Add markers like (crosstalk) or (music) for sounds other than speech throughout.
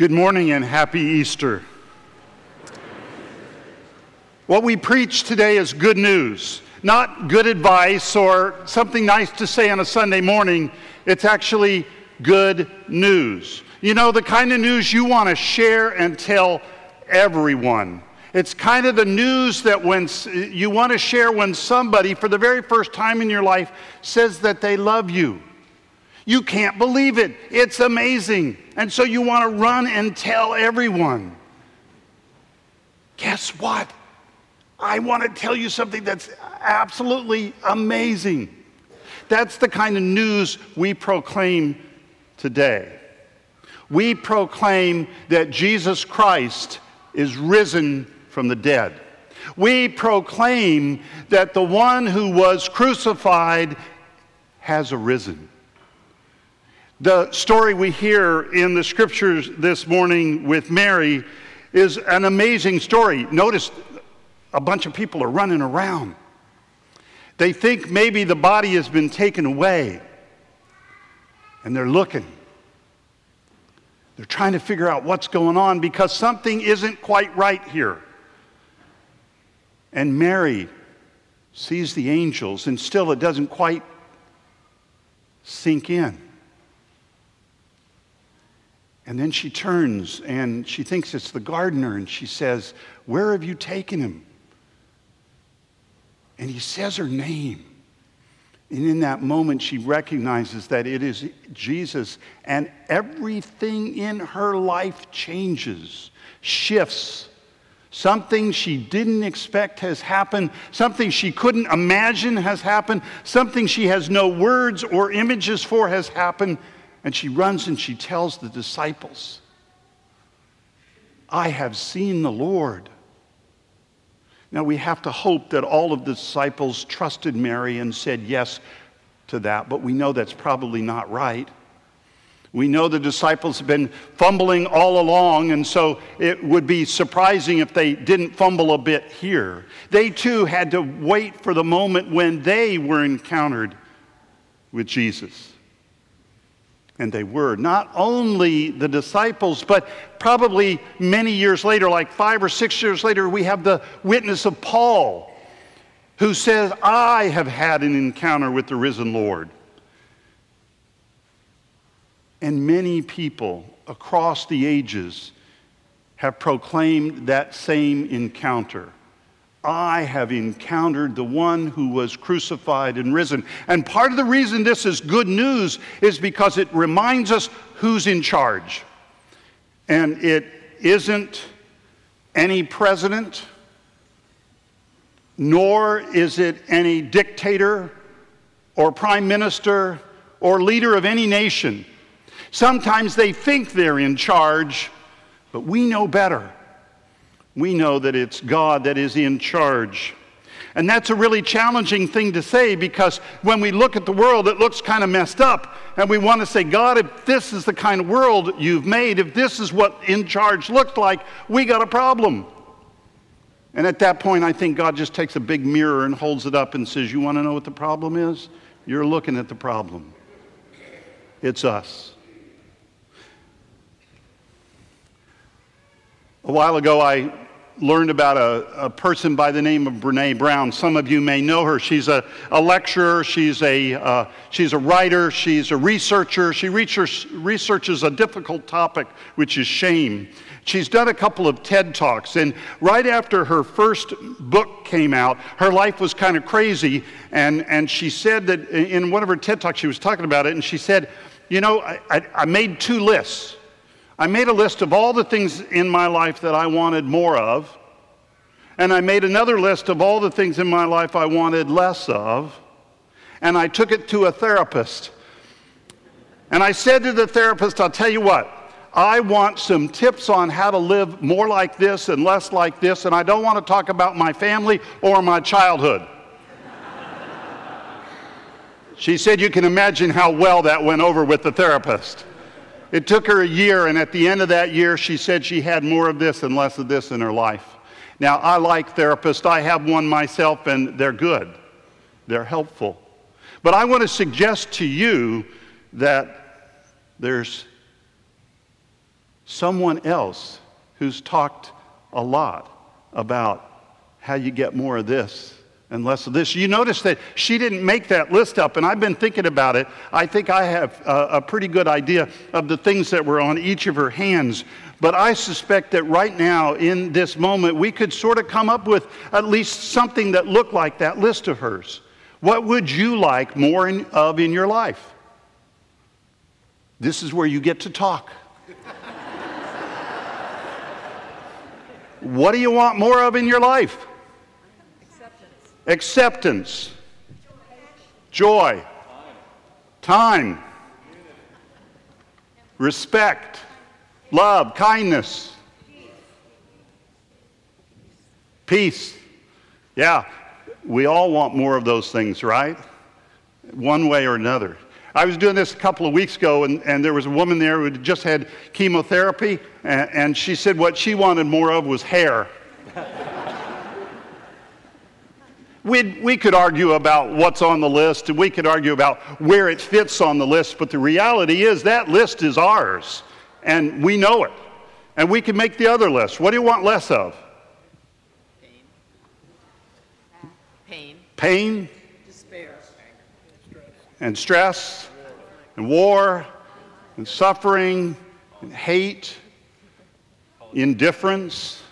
Good morning and happy Easter. What we preach today is good news, not good advice or something nice to say on a Sunday morning. It's actually good news. You know, the kind of news you want to share and tell everyone. It's kind of the news that when you want to share when somebody, for the very first time in your life, says that they love you. You can't believe it. It's amazing. And so you want to run and tell everyone. Guess what? I want to tell you something that's absolutely amazing. That's the kind of news we proclaim today. We proclaim that Jesus Christ is risen from the dead. We proclaim that the one who was crucified has arisen. The story we hear in the scriptures this morning with Mary is an amazing story. Notice a bunch of people are running around. They think maybe the body has been taken away, and they're looking. They're trying to figure out what's going on because something isn't quite right here. And Mary sees the angels, and still it doesn't quite sink in. And then she turns and she thinks it's the gardener and she says, Where have you taken him? And he says her name. And in that moment, she recognizes that it is Jesus, and everything in her life changes, shifts. Something she didn't expect has happened. Something she couldn't imagine has happened. Something she has no words or images for has happened. And she runs and she tells the disciples, I have seen the Lord. Now we have to hope that all of the disciples trusted Mary and said yes to that, but we know that's probably not right. We know the disciples have been fumbling all along, and so it would be surprising if they didn't fumble a bit here. They too had to wait for the moment when they were encountered with Jesus. And they were. Not only the disciples, but probably many years later, like five or six years later, we have the witness of Paul, who says, I have had an encounter with the risen Lord. And many people across the ages have proclaimed that same encounter. I have encountered the one who was crucified and risen. And part of the reason this is good news is because it reminds us who's in charge. And it isn't any president, nor is it any dictator or prime minister or leader of any nation. Sometimes they think they're in charge, but we know better we know that it's God that is in charge. And that's a really challenging thing to say because when we look at the world, it looks kind of messed up. And we want to say, God, if this is the kind of world you've made, if this is what in charge looks like, we got a problem. And at that point, I think God just takes a big mirror and holds it up and says, You want to know what the problem is? You're looking at the problem. It's us. A while ago, I learned about a, a, person by the name of Brene Brown. Some of you may know her. She's a, a lecturer, she's a, uh, she's a writer, she's a researcher. She research, researches a difficult topic, which is shame. She's done a couple of TED Talks, and right after her first book came out, her life was kind of crazy. And, and she said that in one of her TED Talks, she was talking about it, and she said, You know, I, I, I made two lists. I made a list of all the things in my life that I wanted more of, and I made another list of all the things in my life I wanted less of, and I took it to a therapist. And I said to the therapist, I'll tell you what, I want some tips on how to live more like this and less like this, and I don't want to talk about my family or my childhood. (laughs) she said, You can imagine how well that went over with the therapist. It took her a year, and at the end of that year, she said she had more of this and less of this in her life. Now, I like therapists. I have one myself, and they're good, they're helpful. But I want to suggest to you that there's someone else who's talked a lot about how you get more of this and less of this. You notice that she didn't make that list up, and I've been thinking about it. I think I have a, a, pretty good idea of the things that were on each of her hands. But I suspect that right now, in this moment, we could sort of come up with at least something that looked like that list of hers. What would you like more in, of in your life? This is where you get to talk. (laughs) what do you want more of in your life? Acceptance, joy, time, respect, love, kindness, peace. Yeah, we all want more of those things, right? One way or another. I was doing this a couple of weeks ago, and, and there was a woman there who had just had chemotherapy, and, and she said what she wanted more of was hair. (laughs) We'd, we could argue about what's on the list and we could argue about where it fits on the list, but the reality is that list is ours and we know it. And we can make the other list. What do you want less of? Pain. Pain. Pain. Despair. And stress. And war. And suffering. And hate. Indifference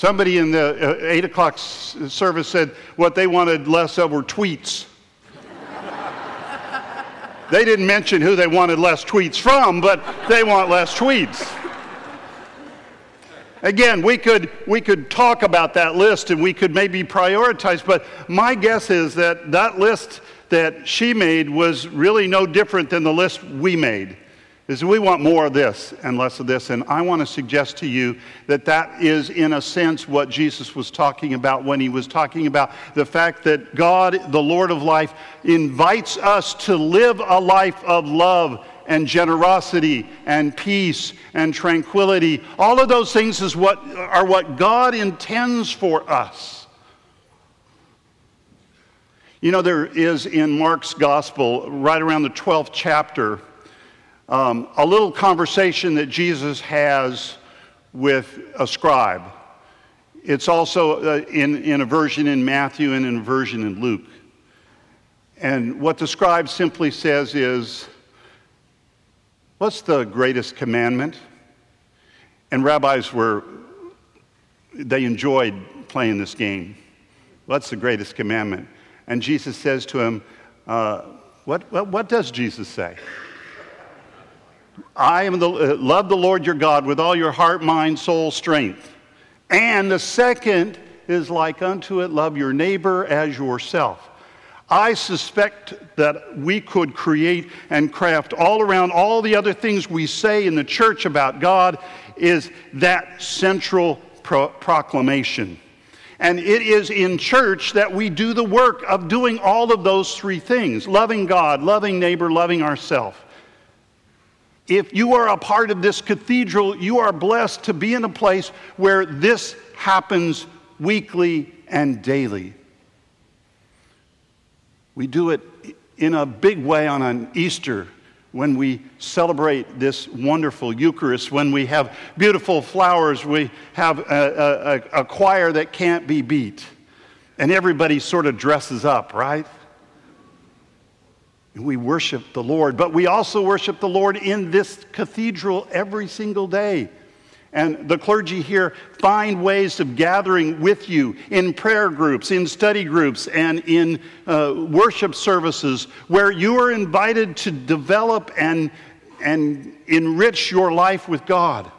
Somebody in the uh, 8 o'clock service said what they wanted less of were tweets. (laughs) they didn't mention who they wanted less tweets from, but they want less tweets. Again, we could, we could talk about that list and we could maybe prioritize, but my guess is that that list that she made was really no different than the list we made is we want more of this and less of this. And I want to suggest to you that that is, in a sense, what Jesus was talking about when he was talking about the fact that God, the Lord of life, invites us to live a life of love and generosity and peace and tranquility. All of those things is what, are what God intends for us. You know, there is in Mark's gospel, right around the 12th chapter, um, a little conversation that Jesus has with a scribe. It's also uh, in, in a version in Matthew and in a version in Luke. And what the scribe simply says is, What's the greatest commandment? And rabbis were, they enjoyed playing this game. What's the greatest commandment? And Jesus says to him, uh, what, what, what does Jesus say? I am the, uh, love the Lord your God with all your heart, mind, soul, strength. And the second is like unto it, love your neighbor as yourself. I suspect that we could create and craft all around all the other things we say in the church about God is that central pro- proclamation. And it is in church that we do the work of doing all of those three things loving God, loving neighbor, loving ourselves if you are a part of this cathedral, you are blessed to be in a place where this happens weekly and daily. We do it in a big way on an Easter when we celebrate this wonderful Eucharist, when we have beautiful flowers, we have a, a, a choir that can't be beat, and everybody sort of dresses up, right? We worship the Lord, but we also worship the Lord in this cathedral every single day. And the clergy here find ways of gathering with you in prayer groups, in study groups, and in uh, worship services where you are invited to develop and, and enrich your life with God.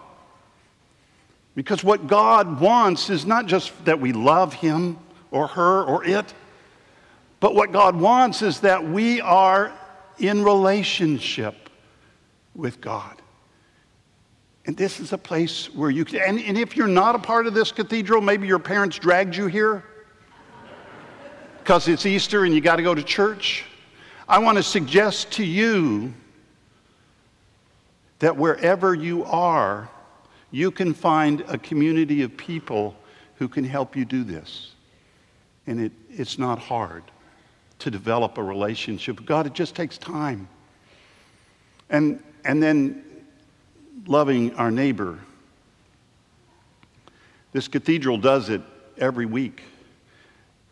Because what God wants is not just that we love Him or her or it, but what God wants is that we are in relationship with God. And this is a place where you can, and, and if you're not a part of this cathedral, maybe your parents dragged you here because it's Easter and you got to go to church. I want to suggest to you that wherever you are, you can find a community of people who can help you do this. And it, it's not hard to develop a relationship with God. It just takes time. And, and then loving our neighbor. This cathedral does it every week.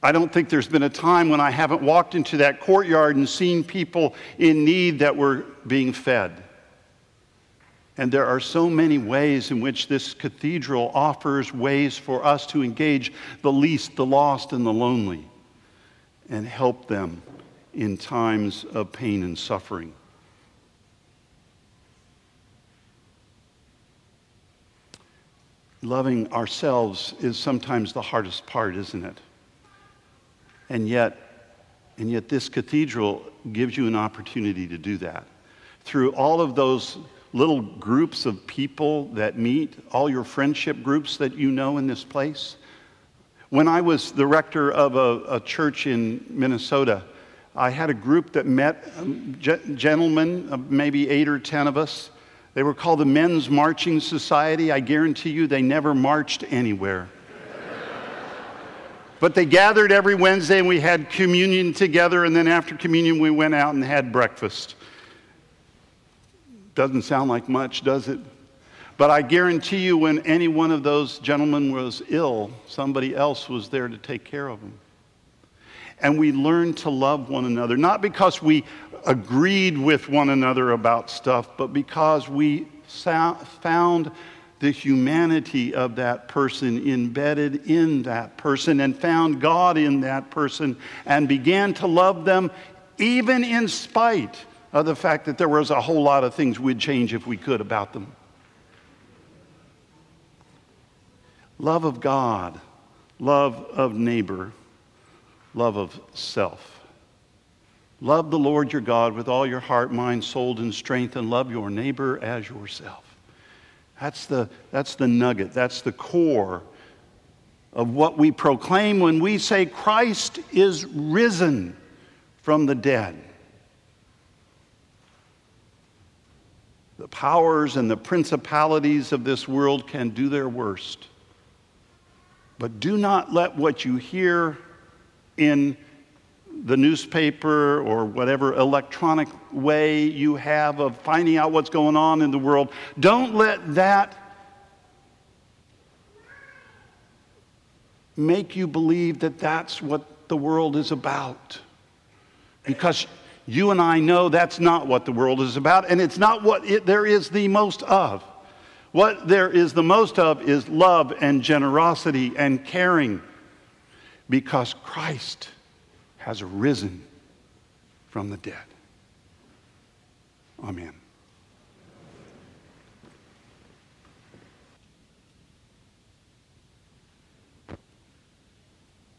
I don't think there's been a time when I haven't walked into that courtyard and seen people in need that were being fed. And there are so many ways in which this cathedral offers ways for us to engage the least, the lost, and the lonely and help them in times of pain and suffering. Loving ourselves is sometimes the hardest part, isn't it? And yet, and yet this cathedral gives you an opportunity to do that. Through all of those little groups of people that meet, all your friendship groups that you know in this place. When I was the rector of a, a church in Minnesota, I had a group that met um, gentlemen, uh, maybe eight or ten of us. They were called the Men's Marching Society. I guarantee you they never marched anywhere. (laughs) but they gathered every Wednesday and we had communion together, and then after communion, we went out and had breakfast. Doesn't sound like much, does it? But I guarantee you, when any one of those gentlemen was ill, somebody else was there to take care of them. And we learned to love one another, not because we agreed with one another about stuff, but because we found the humanity of that person embedded in that person and found God in that person and began to love them even in spite of the fact that there was a whole lot of things we'd change if we could about them. Love of God, love of neighbor, love of self. Love the Lord your God with all your heart, mind, soul, and strength, and love your neighbor as yourself. That's the, that's the nugget, that's the core of what we proclaim when we say Christ is risen from the dead. The powers and the principalities of this world can do their worst. But do not let what you hear in the newspaper or whatever electronic way you have of finding out what's going on in the world, don't let that make you believe that that's what the world is about. Because you and I know that's not what the world is about, and it's not what it, there is the most of. What there is the most of is love and generosity and caring because Christ has risen from the dead. Amen.